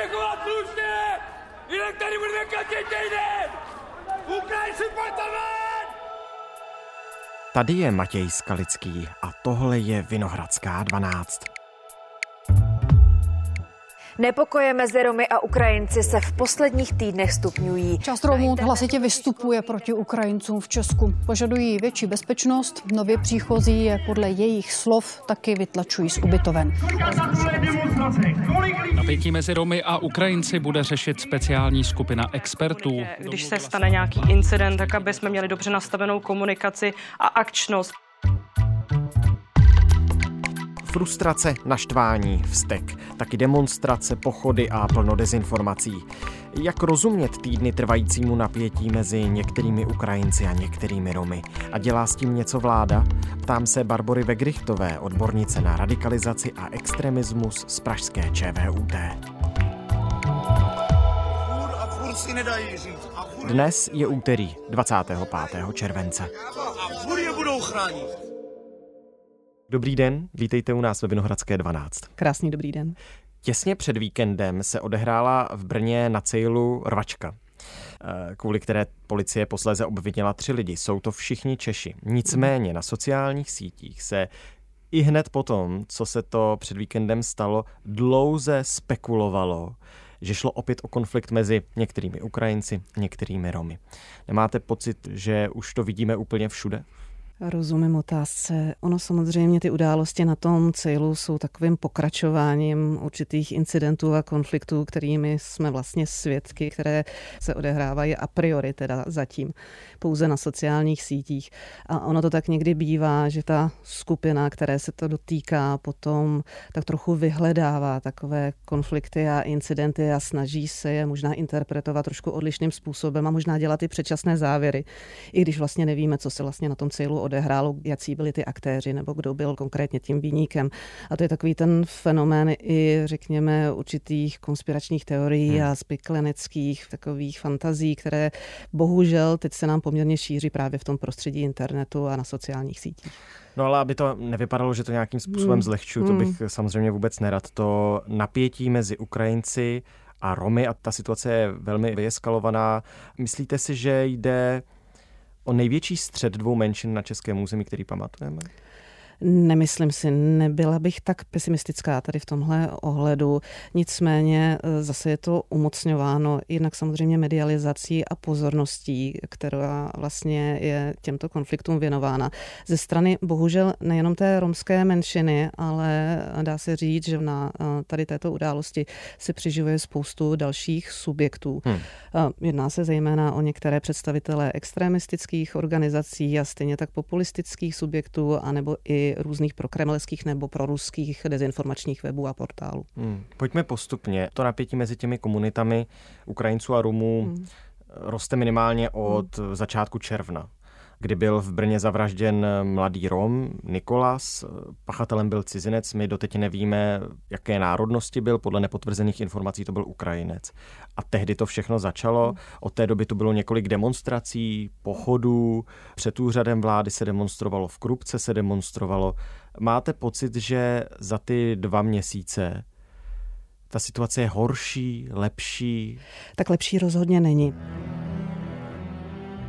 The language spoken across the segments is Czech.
se chovat slušně! Jinak tady budeme každý týden! Ukrajinci pojďte Tady je Matěj Skalický a tohle je Vinohradská 12. Nepokoje mezi Romy a Ukrajinci se v posledních týdnech stupňují. Část Romů hlasitě vystupuje proti Ukrajincům v Česku. Požadují větší bezpečnost, nově příchozí je podle jejich slov taky vytlačují z ubytoven. Napětí mezi Romy a Ukrajinci bude řešit speciální skupina expertů. Když se stane nějaký incident, tak aby jsme měli dobře nastavenou komunikaci a akčnost. Frustrace, naštvání, vztek, taky demonstrace, pochody a plno dezinformací. Jak rozumět týdny trvajícímu napětí mezi některými Ukrajinci a některými Romy? A dělá s tím něco vláda? Ptám se Barbory Vegrichtové, odbornice na radikalizaci a extremismus z pražské ČVUT. Dnes je úterý 25. července. A budou chránit. Dobrý den, vítejte u nás ve Vinohradské 12. Krásný dobrý den. Těsně před víkendem se odehrála v Brně na cejlu rvačka eh, kvůli které policie posléze obvinila tři lidi. Jsou to všichni Češi. Nicméně na sociálních sítích se i hned potom, co se to před víkendem stalo, dlouze spekulovalo, že šlo opět o konflikt mezi některými Ukrajinci, některými Romy. Nemáte pocit, že už to vidíme úplně všude? Rozumím otázce. Ono samozřejmě ty události na tom cílu jsou takovým pokračováním určitých incidentů a konfliktů, kterými jsme vlastně svědky, které se odehrávají a priori teda zatím pouze na sociálních sítích. A ono to tak někdy bývá, že ta skupina, které se to dotýká, potom tak trochu vyhledává takové konflikty a incidenty a snaží se je možná interpretovat trošku odlišným způsobem a možná dělat i předčasné závěry, i když vlastně nevíme, co se vlastně na tom cílu odehrálo, jaký byli ty aktéři nebo kdo byl konkrétně tím výníkem. A to je takový ten fenomén i, řekněme, určitých konspiračních teorií hmm. a spikleneckých takových fantazí, které bohužel teď se nám poměrně šíří právě v tom prostředí internetu a na sociálních sítích. No ale aby to nevypadalo, že to nějakým způsobem hmm. zlehčuju, to bych hmm. samozřejmě vůbec nerad. To napětí mezi Ukrajinci a Romy a ta situace je velmi vyeskalovaná. Myslíte si, že jde o největší střed dvou menšin na českém území, který pamatujeme? Nemyslím si, nebyla bych tak pesimistická tady v tomhle ohledu. Nicméně e, zase je to umocňováno jednak samozřejmě medializací a pozorností, která vlastně je těmto konfliktům věnována. Ze strany bohužel nejenom té romské menšiny, ale dá se říct, že na e, tady této události se přiživuje spoustu dalších subjektů. Hmm. Jedná se zejména o některé představitelé extremistických organizací a stejně tak populistických subjektů, anebo i různých prokremelských nebo proruských dezinformačních webů a portálů. Hmm. Pojďme postupně. To napětí mezi těmi komunitami Ukrajinců a Rumů hmm. roste minimálně od hmm. začátku června kdy byl v Brně zavražděn mladý Rom, Nikolas. Pachatelem byl cizinec, my doteď nevíme, jaké národnosti byl, podle nepotvrzených informací to byl Ukrajinec. A tehdy to všechno začalo. Od té doby tu bylo několik demonstrací, pochodů, před úřadem vlády se demonstrovalo, v Krupce se demonstrovalo. Máte pocit, že za ty dva měsíce ta situace je horší, lepší? Tak lepší rozhodně není.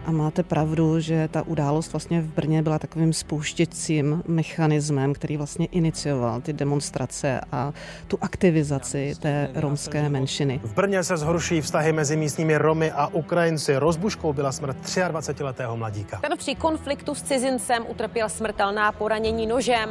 A máte pravdu, že ta událost vlastně v Brně byla takovým spouštěcím mechanismem, který vlastně inicioval ty demonstrace a tu aktivizaci té romské menšiny. V Brně se zhorší vztahy mezi místními Romy a Ukrajinci. Rozbuškou byla smrt 23-letého mladíka. Ten při konfliktu s cizincem utrpěl smrtelná poranění nožem.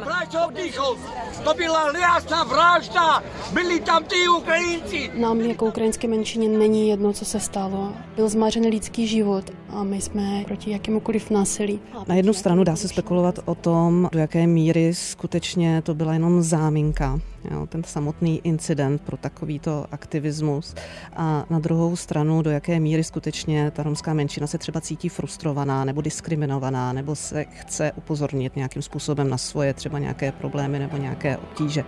To byla jasná vražda! Byli tam ty Ukrajinci! Nám jako ukrajinské menšině není jedno, co se stalo. Byl zmařený lidský život a my jsme proti jakémukoliv násilí. Na jednu stranu dá se spekulovat o tom, do jaké míry skutečně to byla jenom záminka, jo, ten samotný incident pro takovýto aktivismus. A na druhou stranu, do jaké míry skutečně ta romská menšina se třeba cítí frustrovaná nebo diskriminovaná, nebo se chce upozornit nějakým způsobem na svoje třeba nějaké problémy nebo nějaké obtíže.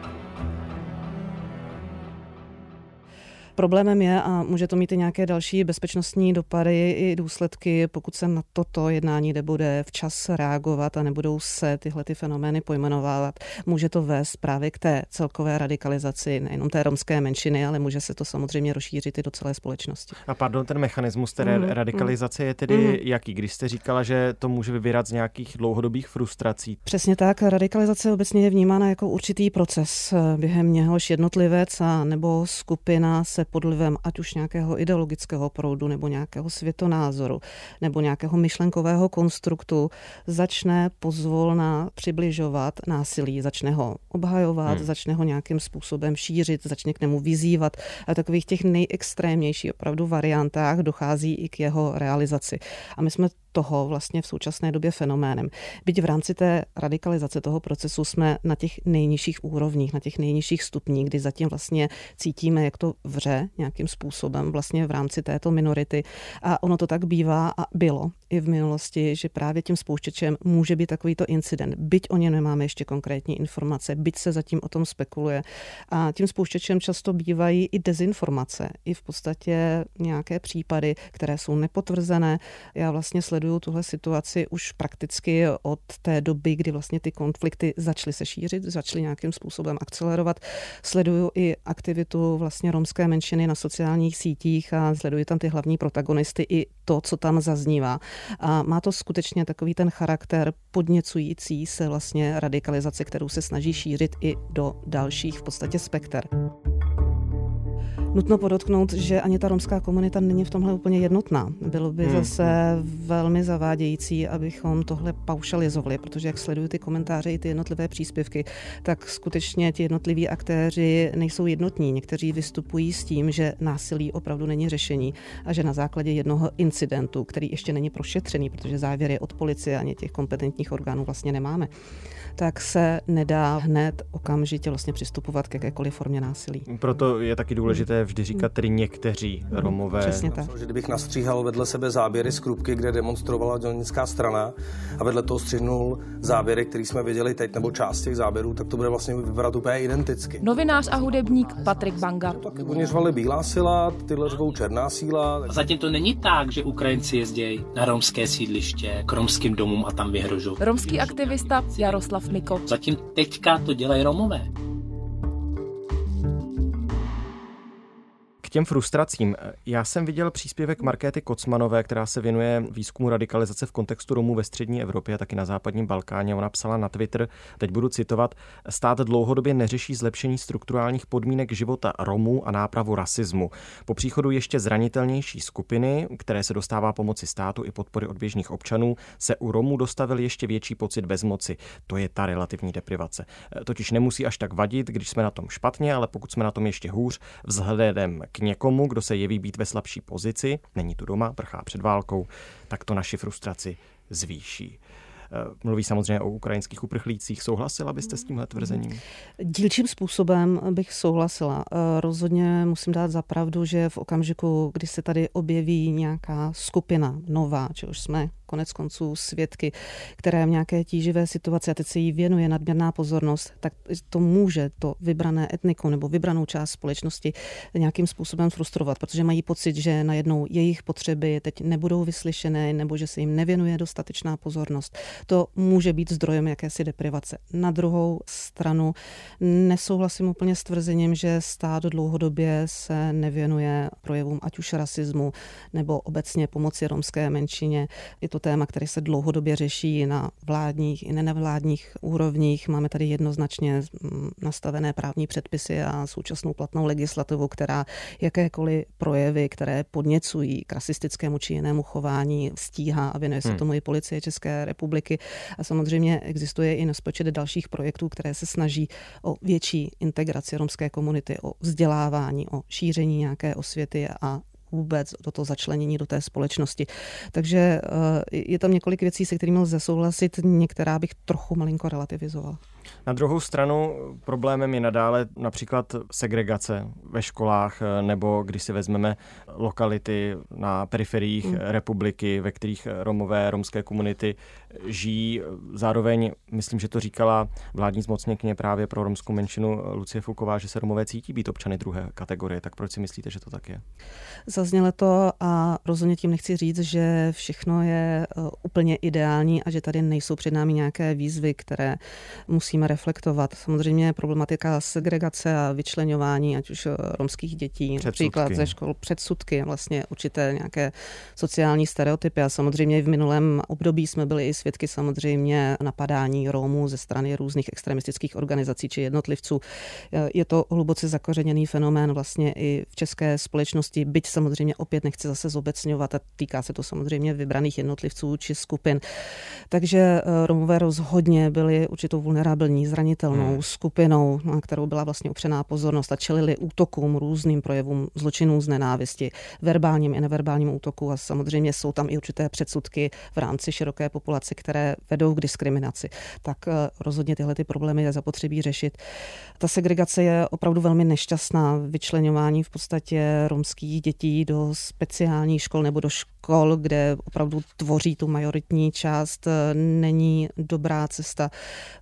Problémem je, a může to mít i nějaké další bezpečnostní dopady i důsledky, pokud se na toto jednání nebude včas reagovat a nebudou se tyhle ty fenomény pojmenovávat, může to vést právě k té celkové radikalizaci nejenom té romské menšiny, ale může se to samozřejmě rozšířit i do celé společnosti. A pardon, ten mechanismus té mm, radikalizace je tedy mm. jaký? Když jste říkala, že to může vybírat z nějakých dlouhodobých frustrací. Přesně tak. Radikalizace obecně je vnímána jako určitý proces, během něhož jednotlivec a nebo skupina se pod vlivem ať už nějakého ideologického proudu nebo nějakého světonázoru nebo nějakého myšlenkového konstruktu začne pozvolna přibližovat násilí, začne ho obhajovat, hmm. začne ho nějakým způsobem šířit, začne k němu vyzývat. A takových těch nejextrémnějších opravdu variantách dochází i k jeho realizaci. A my jsme toho vlastně v současné době fenoménem. Byť v rámci té radikalizace toho procesu jsme na těch nejnižších úrovních, na těch nejnižších stupních, kdy zatím vlastně cítíme, jak to vře nějakým způsobem vlastně v rámci této minority. A ono to tak bývá a bylo i v minulosti, že právě tím spouštěčem může být takovýto incident. Byť o ně nemáme ještě konkrétní informace, byť se zatím o tom spekuluje. A tím spouštěčem často bývají i dezinformace, i v podstatě nějaké případy, které jsou nepotvrzené. Já vlastně sleduju tuhle situaci už prakticky od té doby, kdy vlastně ty konflikty začaly se šířit, začaly nějakým způsobem akcelerovat. Sleduju i aktivitu vlastně romské menšiny na sociálních sítích a sleduji tam ty hlavní protagonisty i to, co tam zaznívá. A má to skutečně takový ten charakter podněcující se vlastně radikalizace, kterou se snaží šířit i do dalších v podstatě spekter. Nutno podotknout, že ani ta romská komunita není v tomhle úplně jednotná. Bylo by hmm. zase velmi zavádějící, abychom tohle paušalizovali, protože jak sleduju ty komentáře i ty jednotlivé příspěvky, tak skutečně ti jednotliví aktéři nejsou jednotní. Někteří vystupují s tím, že násilí opravdu není řešení a že na základě jednoho incidentu, který ještě není prošetřený, protože závěr je od policie ani těch kompetentních orgánů vlastně nemáme, tak se nedá hned okamžitě vlastně přistupovat k jakékoliv formě násilí. Proto je taky důležité vždy říkat tedy někteří Romové. Přesně tak. Že kdybych nastříhal vedle sebe záběry z Krupky, kde demonstrovala dělnická strana a vedle toho střihnul záběry, které jsme viděli teď, nebo část těch záběrů, tak to bude vlastně vypadat úplně identicky. Novinář a hudebník Patrik Banga. Tak oni řvali bílá síla, tyhle řvou černá síla. A zatím to není tak, že Ukrajinci jezdí na romské sídliště, k romským domům a tam vyhrožují. Romský aktivista Jaroslav Miko. Zatím teďka to dělají Romové. Těm frustracím. Já jsem viděl příspěvek Markéty Kocmanové, která se věnuje výzkumu radikalizace v kontextu Romů ve střední Evropě a taky na západním Balkáně. Ona psala na Twitter, teď budu citovat, stát dlouhodobě neřeší zlepšení strukturálních podmínek života Romů a nápravu rasismu. Po příchodu ještě zranitelnější skupiny, které se dostává pomoci státu i podpory od běžných občanů, se u Romů dostavil ještě větší pocit bezmoci. To je ta relativní deprivace. Totiž nemusí až tak vadit, když jsme na tom špatně, ale pokud jsme na tom ještě hůř, vzhledem k někomu, kdo se jeví být ve slabší pozici, není tu doma, prchá před válkou, tak to naši frustraci zvýší. Eh, mluví samozřejmě o ukrajinských uprchlících. Souhlasila byste s tímhle tvrzením? Dílčím způsobem bych souhlasila. Eh, rozhodně musím dát za pravdu, že v okamžiku, kdy se tady objeví nějaká skupina nová, či už jsme konec konců svědky, které v nějaké tíživé situaci a teď se jí věnuje nadměrná pozornost, tak to může to vybrané etnikum nebo vybranou část společnosti nějakým způsobem frustrovat, protože mají pocit, že najednou jejich potřeby teď nebudou vyslyšené nebo že se jim nevěnuje dostatečná pozornost. To může být zdrojem jakési deprivace. Na druhou stranu nesouhlasím úplně s tvrzením, že stát dlouhodobě se nevěnuje projevům ať už rasismu nebo obecně pomoci romské menšině. Je to téma, které se dlouhodobě řeší na vládních i nenevládních úrovních. Máme tady jednoznačně mm, nastavené právní předpisy a současnou platnou legislativu, která jakékoliv projevy, které podněcují k rasistickému či jinému chování, stíhá a věnuje se hmm. tomu i policie České republiky. A samozřejmě existuje i nespočet dalších projektů, které se snaží o větší integraci romské komunity, o vzdělávání, o šíření nějaké osvěty a vůbec do toho začlenění do té společnosti. Takže eh, je tam několik věcí, se kterými lze souhlasit, některá bych trochu malinko relativizoval. Na druhou stranu problémem je nadále například segregace ve školách, eh, nebo když si vezmeme lokality na periferiích mm. republiky, ve kterých romové, romské komunity žijí. Zároveň, myslím, že to říkala vládní zmocněkně právě pro romskou menšinu Lucie Fuková, že se romové cítí být občany druhé kategorie. Tak proč si myslíte, že to tak je? Zaznělo to a rozhodně tím nechci říct, že všechno je eh, úplně ideální a že tady nejsou před námi nějaké výzvy, které musíme reflektovat. Samozřejmě problematika segregace a vyčlenování, ať už eh, romských dětí, například ze škol, předsudky, vlastně určité nějaké sociální stereotypy a samozřejmě v minulém období jsme byli i svědky samozřejmě napadání Romů ze strany různých extremistických organizací či jednotlivců. Je to hluboce zakořeněný fenomén vlastně i v české společnosti, byť samozřejmě opět nechci zase zobecňovat a týká se to samozřejmě vybraných jednotlivců či skupin. Takže eh, Romové rozhodně byli určitou vulnerabilní, zranitelnou hmm. skupinou, na kterou byla vlastně upřená pozornost a čelili útokům, různým projevům zločinů z nenávisti, verbálním i neverbálním útoku a samozřejmě jsou tam i určité předsudky v rámci široké populace, které vedou k diskriminaci. Tak eh, rozhodně tyhle ty problémy je zapotřebí řešit. Ta segregace je opravdu velmi nešťastná. Vyčlenování v podstatě romských dětí do speciálních škol nebo do škol, kde opravdu tvoří tu majoritní část, eh, není dobrá cesta.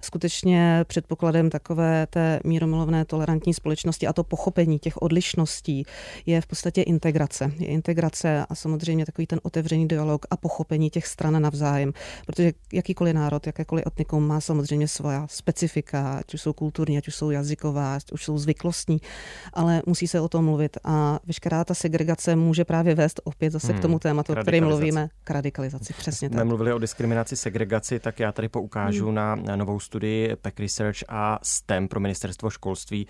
Skutečně předpokladem takové té míromilovné tolerantní společnosti a to pochopení těch odlišností je v podstatě integrace. Je integrace a samozřejmě takový ten otevřený dialog a pochopení těch stran navzájem. Protože jakýkoliv národ, jakékoliv etnikum má samozřejmě svoja specifika, ať už jsou kulturní, ať už jsou jazyková, ať už jsou zvyklostní, ale musí se o tom mluvit a veškerá ta segregace může právě vést opět zase hmm, k tomu tématu, o kterém mluvíme, k radikalizaci. Přesně tak. Mluvili o diskriminaci, segregaci, tak já tady poukážu hmm. na novou studii PEC Research a STEM pro ministerstvo školství.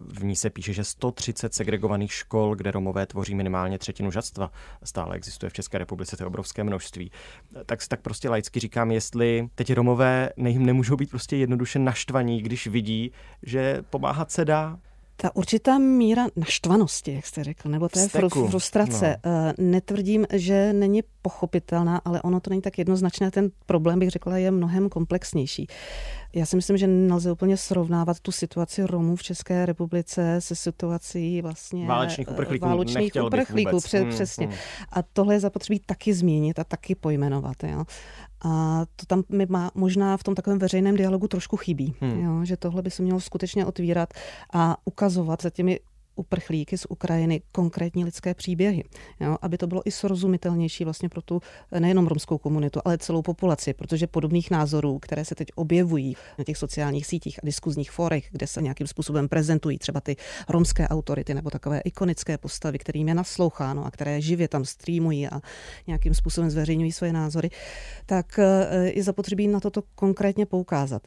V ní se píše, že 130 segregovaných škol, kde Romové tvoří minimálně třetinu žadstva, stále existuje v České republice, to je obrovské množství. Tak, tak prostě laicky říkám, jestli teď Romové ne, nemůžou být prostě jednoduše naštvaní, když vidí, že pomáhat se dá, ta určitá míra naštvanosti, jak jste řekl, nebo té frustrace, no. Eh, netvrdím, že není pochopitelná, ale ono to není tak jednoznačné. Ten problém, bych řekla, je mnohem komplexnější. Já si myslím, že nelze úplně srovnávat tu situaci Romů v České republice se situací vlastně válečných uprchlíků. Válečných uprchlíků, pře- hmm, přesně. Hmm. A tohle je zapotřebí taky zmínit a taky pojmenovat. Jo. A to tam mi má možná v tom takovém veřejném dialogu trošku chybí. Hmm. Jo, že tohle by se mělo skutečně otvírat a ukazovat za těmi uprchlíky z Ukrajiny konkrétní lidské příběhy, jo, aby to bylo i srozumitelnější vlastně pro tu nejenom romskou komunitu, ale celou populaci, protože podobných názorů, které se teď objevují na těch sociálních sítích a diskuzních forech, kde se nějakým způsobem prezentují třeba ty romské autority nebo takové ikonické postavy, kterým je nasloucháno a které živě tam streamují a nějakým způsobem zveřejňují své názory, tak eh, je zapotřebí na toto konkrétně poukázat.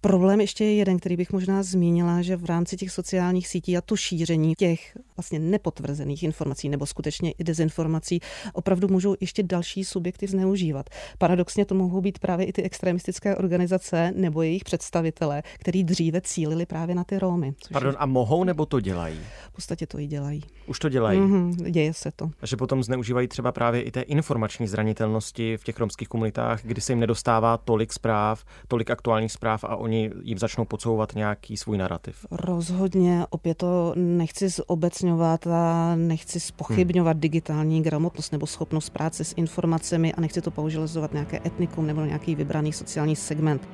Problém ještě je jeden, který bych možná zmínila, že v rámci těch sociálních sítí a to šíření těch vlastně nepotvrzených informací nebo skutečně i dezinformací opravdu můžou ještě další subjekty zneužívat. Paradoxně to mohou být právě i ty extremistické organizace nebo jejich představitelé, kteří dříve cílili právě na ty Rómy. Pardon, je... a mohou nebo to dělají? V podstatě to i dělají. Už to dělají? Mm-hmm, děje se to. A že potom zneužívají třeba právě i té informační zranitelnosti v těch romských komunitách, kdy se jim nedostává tolik zpráv, tolik aktuálních zpráv a oni jim začnou podsouvat nějaký svůj narrativ. Rozhodně, opět to nechci zobecňovat a nechci spochybňovat hmm. digitální gramotnost nebo schopnost práce s informacemi a nechci to paužilizovat nějaké etnikum nebo nějaký vybraný sociální segment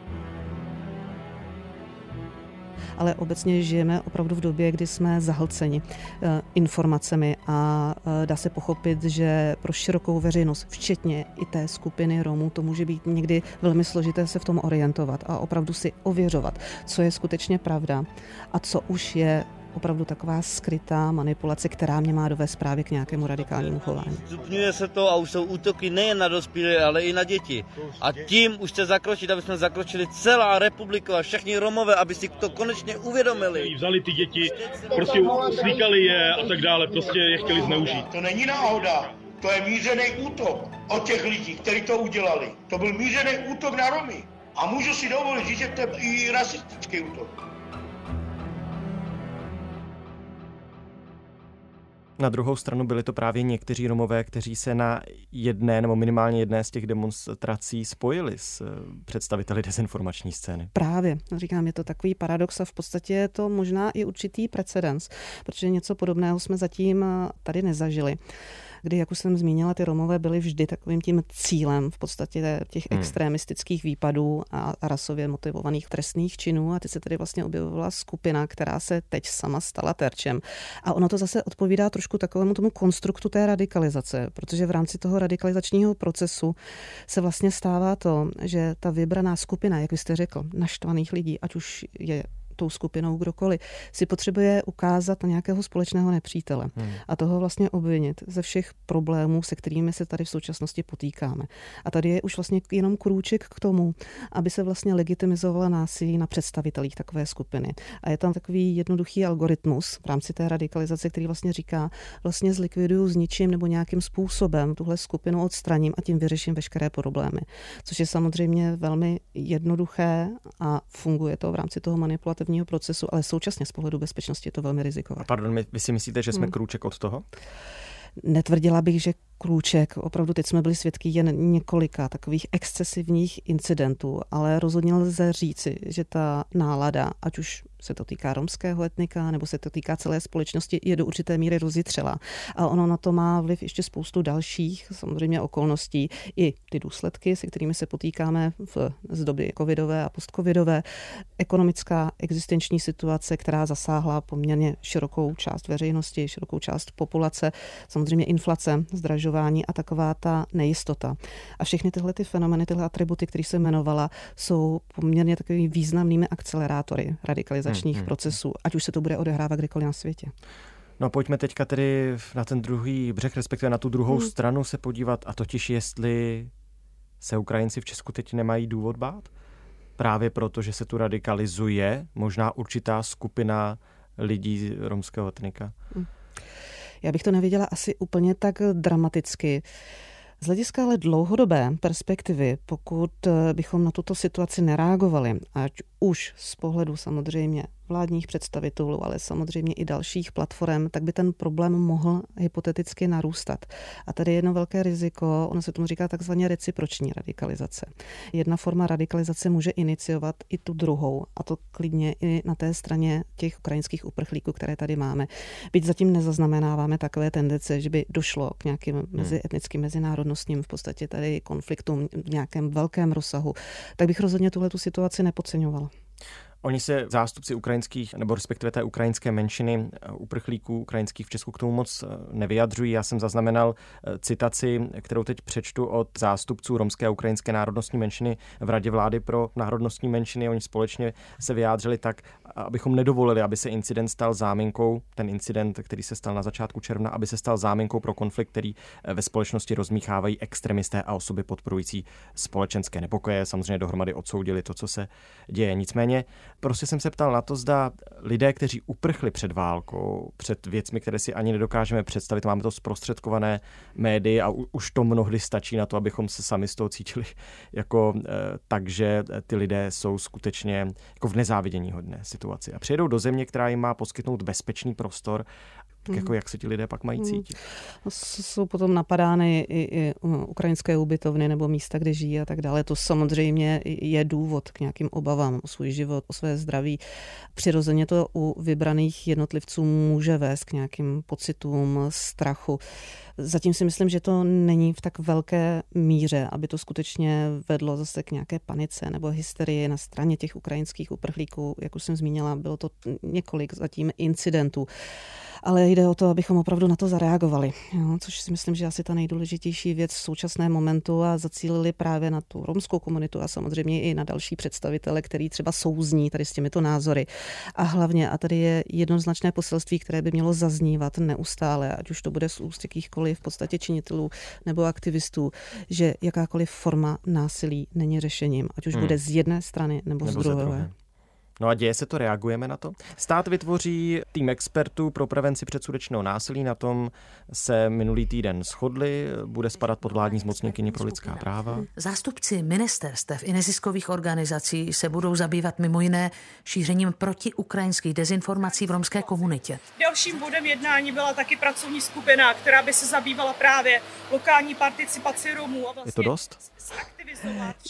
ale obecně žijeme opravdu v době, kdy jsme zahlceni eh, informacemi a eh, dá se pochopit, že pro širokou veřejnost, včetně i té skupiny Romů, to může být někdy velmi složité se v tom orientovat a opravdu si ověřovat, co je skutečně pravda a co už je opravdu taková skrytá manipulace, která mě má dovést právě k nějakému radikálnímu chování. Stupňuje se to a už jsou útoky nejen na dospělé, ale i na děti. A tím už chce zakročit, aby jsme zakročili celá republika a všichni Romové, aby si to konečně uvědomili. Vzali ty děti, prostě slíkali je a tak dále, prostě je chtěli zneužít. To není náhoda. To je mířený útok od těch lidí, kteří to udělali. To byl mířený útok na Romy. A můžu si dovolit říct, že to je i rasistický útok. Na druhou stranu byli to právě někteří Romové, kteří se na jedné nebo minimálně jedné z těch demonstrací spojili s eh, představiteli dezinformační scény. Právě, říkám, je to takový paradox a v podstatě je to možná i určitý precedens, protože něco podobného jsme zatím eh, tady nezažili kdy, jak už jsem zmínila, ty Romové byli vždy takovým tím cílem v podstatě těch hmm. extremistických výpadů a rasově motivovaných trestných činů. A teď se tady vlastně objevovala skupina, která se teď sama stala terčem. A ono to zase odpovídá trošku takovému tomu konstruktu té radikalizace, protože v rámci toho radikalizačního procesu se vlastně stává to, že ta vybraná skupina, jak jste řekl, naštvaných lidí, ať už je tou skupinou kdokoliv, si potřebuje ukázat na nějakého společného nepřítele hmm. a toho vlastně obvinit ze všech problémů, se kterými se tady v současnosti potýkáme. A tady je už vlastně jenom krůček k tomu, aby se vlastně legitimizovala násilí na představitelích takové skupiny. A je tam takový jednoduchý algoritmus v rámci té radikalizace, který vlastně říká, vlastně zlikviduju s ničím nebo nějakým způsobem tuhle skupinu odstraním a tím vyřeším veškeré problémy. Což je samozřejmě velmi jednoduché a funguje to v rámci toho manipulativního legislativního procesu, ale současně z pohledu bezpečnosti je to velmi rizikové. Pardon, vy si myslíte, že jsme hmm. krůček od toho? Netvrdila bych, že krůček. Opravdu teď jsme byli svědky jen několika takových excesivních incidentů, ale rozhodně lze říci, že ta nálada, ať už se to týká romského etnika, nebo se to týká celé společnosti, je do určité míry rozjitřela. A ono na to má vliv ještě spoustu dalších samozřejmě okolností. I ty důsledky, se kterými se potýkáme v, z doby covidové a postcovidové, ekonomická existenční situace, která zasáhla poměrně širokou část veřejnosti, širokou část populace, samozřejmě inflace, zdražování a taková ta nejistota. A všechny tyhle ty fenomeny, tyhle atributy, které jsem jmenovala, jsou poměrně takovými významnými akcelerátory radikalizace civilizačních hmm, hmm, procesů, ať už se to bude odehrávat kdekoliv na světě. No pojďme teďka tedy na ten druhý břeh, respektive na tu druhou hmm. stranu se podívat, a totiž jestli se Ukrajinci v Česku teď nemají důvod bát? Právě proto, že se tu radikalizuje možná určitá skupina lidí romského etnika. Hmm. Já bych to neviděla asi úplně tak dramaticky. Z hlediska ale dlouhodobé perspektivy, pokud bychom na tuto situaci nereagovali, ať už z pohledu samozřejmě vládních představitelů, ale samozřejmě i dalších platform, tak by ten problém mohl hypoteticky narůstat. A tady je jedno velké riziko, ono se tomu říká takzvaně reciproční radikalizace. Jedna forma radikalizace může iniciovat i tu druhou, a to klidně i na té straně těch ukrajinských uprchlíků, které tady máme. Byť zatím nezaznamenáváme takové tendence, že by došlo k nějakým hmm. mezietnickým, mezinárodnostním v podstatě tady konfliktům v nějakém velkém rozsahu, tak bych rozhodně tuhle tu situaci nepodceňovala. Oni se zástupci ukrajinských, nebo respektive té ukrajinské menšiny eh, uprchlíků ukrajinských v Česku k tomu moc eh, nevyjadřují. Já jsem zaznamenal eh, citaci, kterou teď přečtu od zástupců romské a ukrajinské národnostní menšiny v Radě vlády pro národnostní menšiny. Oni společně se vyjádřili tak, abychom nedovolili, aby se incident stal záminkou, ten incident, který se stal na začátku června, aby se stal záminkou pro konflikt, který ve společnosti rozmíchávají extremisté a osoby podporující společenské nepokoje. Samozřejmě dohromady odsoudili to, co se děje. Nicméně Prostě jsem se ptal na to, zda lidé, kteří uprchli před válkou, před věcmi, které si ani nedokážeme představit, máme to zprostředkované médii a už to mnohdy stačí na to, abychom se sami z toho cítili jako eh, tak, že ty lidé jsou skutečně jako v nezávidění hodné situaci. A přijedou do země, která jim má poskytnout bezpečný prostor tak jako jak se ti lidé pak mají cítit? Jsou potom napadány i, i ukrajinské ubytovny nebo místa, kde žijí a tak dále. To samozřejmě je důvod k nějakým obavám o svůj život, o své zdraví. Přirozeně to u vybraných jednotlivců může vést k nějakým pocitům strachu. Zatím si myslím, že to není v tak velké míře, aby to skutečně vedlo zase k nějaké panice nebo hysterii na straně těch ukrajinských uprchlíků. Jak už jsem zmínila, bylo to několik zatím incidentů ale jde o to, abychom opravdu na to zareagovali, jo, což si myslím, že asi ta nejdůležitější věc v současném momentu a zacílili právě na tu romskou komunitu a samozřejmě i na další představitele, který třeba souzní tady s těmito názory. A hlavně, a tady je jednoznačné poselství, které by mělo zaznívat neustále, ať už to bude z úst jakýchkoliv v podstatě činitelů nebo aktivistů, že jakákoliv forma násilí není řešením, ať už hmm. bude z jedné strany nebo, nebo z druhé. No a děje se to, reagujeme na to. Stát vytvoří tým expertů pro prevenci předsudečného násilí, na tom se minulý týden shodli, bude spadat pod vládní zmocněnkyni pro lidská práva. Zástupci ministerstev i neziskových organizací se budou zabývat mimo jiné šířením protiukrajinských dezinformací v romské komunitě. Dalším bodem jednání byla taky pracovní skupina, která by se zabývala právě lokální participaci Romů. A vlastně Je to dost?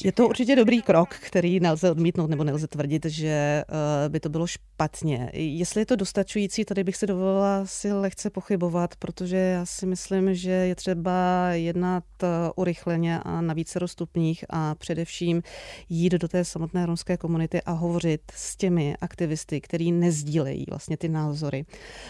Je to určitě dobrý krok, který nelze odmítnout nebo nelze tvrdit, že eh, by to bylo špatně. Jestli je to dostačující, tady bych si dovolila si lehce pochybovat, protože já si myslím, že je třeba jednat eh, urychleně a na více stupních a především jít do té samotné romské komunity a hovořit s těmi aktivisty, který nezdílejí vlastně ty názory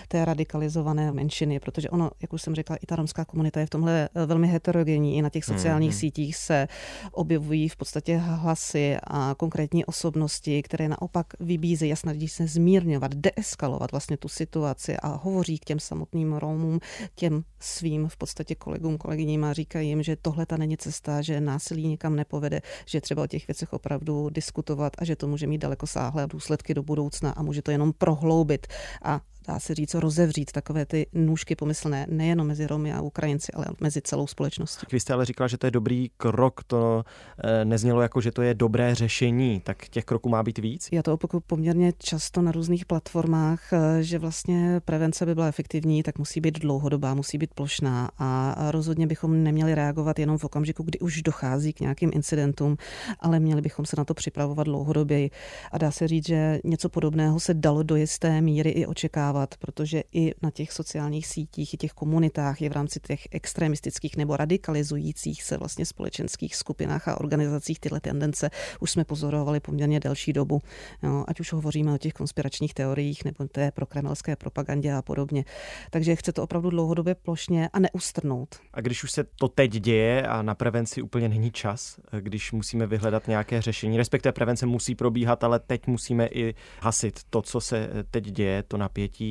té radikalizované menšiny, protože ono, jak už jsem řekla, i ta romská komunita je v tomhle eh, velmi heterogenní. I na těch sociálních mm-hmm. sítích se objevují v podstatě hlasy a konkrétní osobnosti, které naopak vybízejí a snaží se zmírňovat, deeskalovat vlastně tu situaci a hovoří k těm samotným Romům, těm svým v podstatě kolegům, kolegyním a říkají jim, že tohle ta není cesta, že násilí nikam nepovede, že třeba o těch věcech opravdu diskutovat a že to může mít daleko sáhlé důsledky do budoucna a může to jenom prohloubit a dá se říct, rozevřít takové ty nůžky pomyslné nejenom mezi Romy a Ukrajinci, ale mezi celou společností. Vy jste ale říkala, že to je dobrý krok, to eh, neznělo jako, že to je dobré řešení, tak těch kroků má být víc? Já to opakuju poměrně často na různých platformách, eh, že vlastně prevence by byla efektivní, tak musí být dlouhodobá, musí být plošná a rozhodně bychom neměli reagovat jenom v okamžiku, kdy už dochází k nějakým incidentům, ale měli bychom se na to připravovat dlouhodobě. A dá se říct, že něco podobného se dalo do jisté míry i očekávat reagovat, protože i na těch sociálních sítích, i těch komunitách je v rámci těch extremistických nebo radikalizujících se vlastně společenských skupinách a organizacích tyhle tendence už jsme pozorovali poměrně delší dobu. Jo, ať už hovoříme o těch konspiračních teoriích nebo té prokremelské propagandě a podobně. Takže chce to opravdu dlouhodobě plošně a neustrnout. A když už se to teď děje a na prevenci úplně není čas, když musíme vyhledat nějaké řešení, respektive prevence musí probíhat, ale teď musíme i hasit to, co se teď děje, to napětí,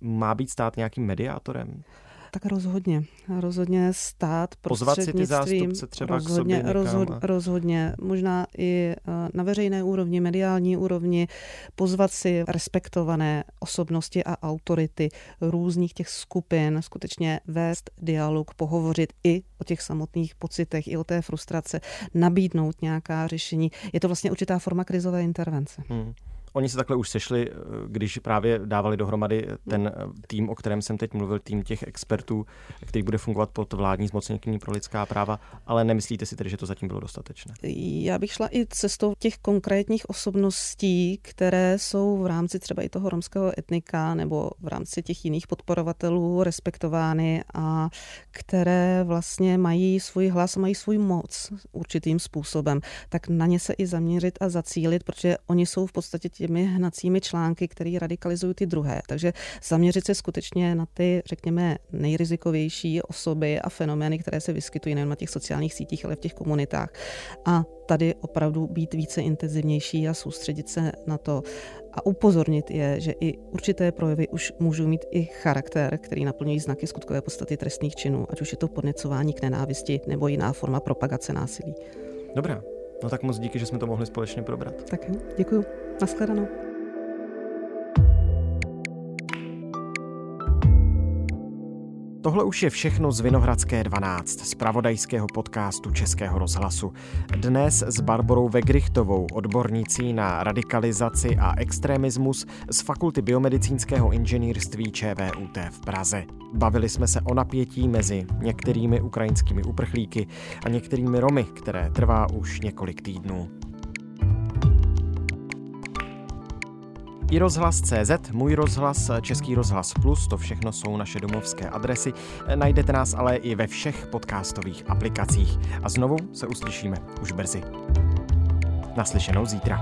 má být stát nějakým mediátorem? Tak rozhodně. Rozhodně stát Pozvat si ty zástupce třeba rozhodně, k sobě rozhod, rozhodně. Možná i eh, na veřejné úrovni, mediální úrovni pozvat si respektované osobnosti a autority různých těch skupin, skutečně vést dialog, pohovořit i o těch samotných pocitech, i o té frustrace, nabídnout nějaká řešení. Je to vlastně určitá forma krizové intervence. Hmm. Oni se takhle už sešli, eh, když právě dávali dohromady ten eh, tým, o kterém jsem teď mluvil, tým těch expertů, který bude fungovat pod vládní zmocnění pro lidská práva, ale nemyslíte si tedy, že to zatím bylo dostatečné? Já bych šla i cestou těch konkrétních osobností, které jsou v rámci třeba i toho romského etnika nebo v rámci těch jiných podporovatelů respektovány a které vlastně mají svůj hlas, mají svůj moc určitým způsobem, tak na ně se i zaměřit a zacílit, protože oni jsou v podstatě těmi hnacími články, které radikalizují ty druhé. Takže zaměřit se skutečně na ty, řekněme, nejrizikovější osoby a fenomény, které se vyskytují nejen na těch sociálních sítích, ale v těch komunitách. A tady opravdu být více intenzivnější a soustředit se na to a upozornit je, že i určité projevy už můžou mít i charakter, který naplňují znaky skutkové podstaty trestných činů, ať už je to podněcování k nenávisti nebo jiná forma propagace násilí. Dobrá, no tak moc díky, že jsme to mohli společně probrat. Tak děkuji. Naschledanou. Tohle už je všechno z Vinohradské 12, z pravodajského podcastu Českého rozhlasu. Dnes s Barborou Vegrichtovou, odbornicí na radikalizaci a extremismus z Fakulty biomedicínského inženýrství ČVUT v Praze. Bavili jsme se o napětí mezi některými ukrajinskými uprchlíky a některými Romy, které trvá už několik týdnů. I rozhlas CZ, můj rozhlas, Český rozhlas Plus, to všechno jsou naše domovské adresy. Najdete nás ale i ve všech podcastových aplikacích. A znovu se uslyšíme už brzy. Naslyšenou zítra.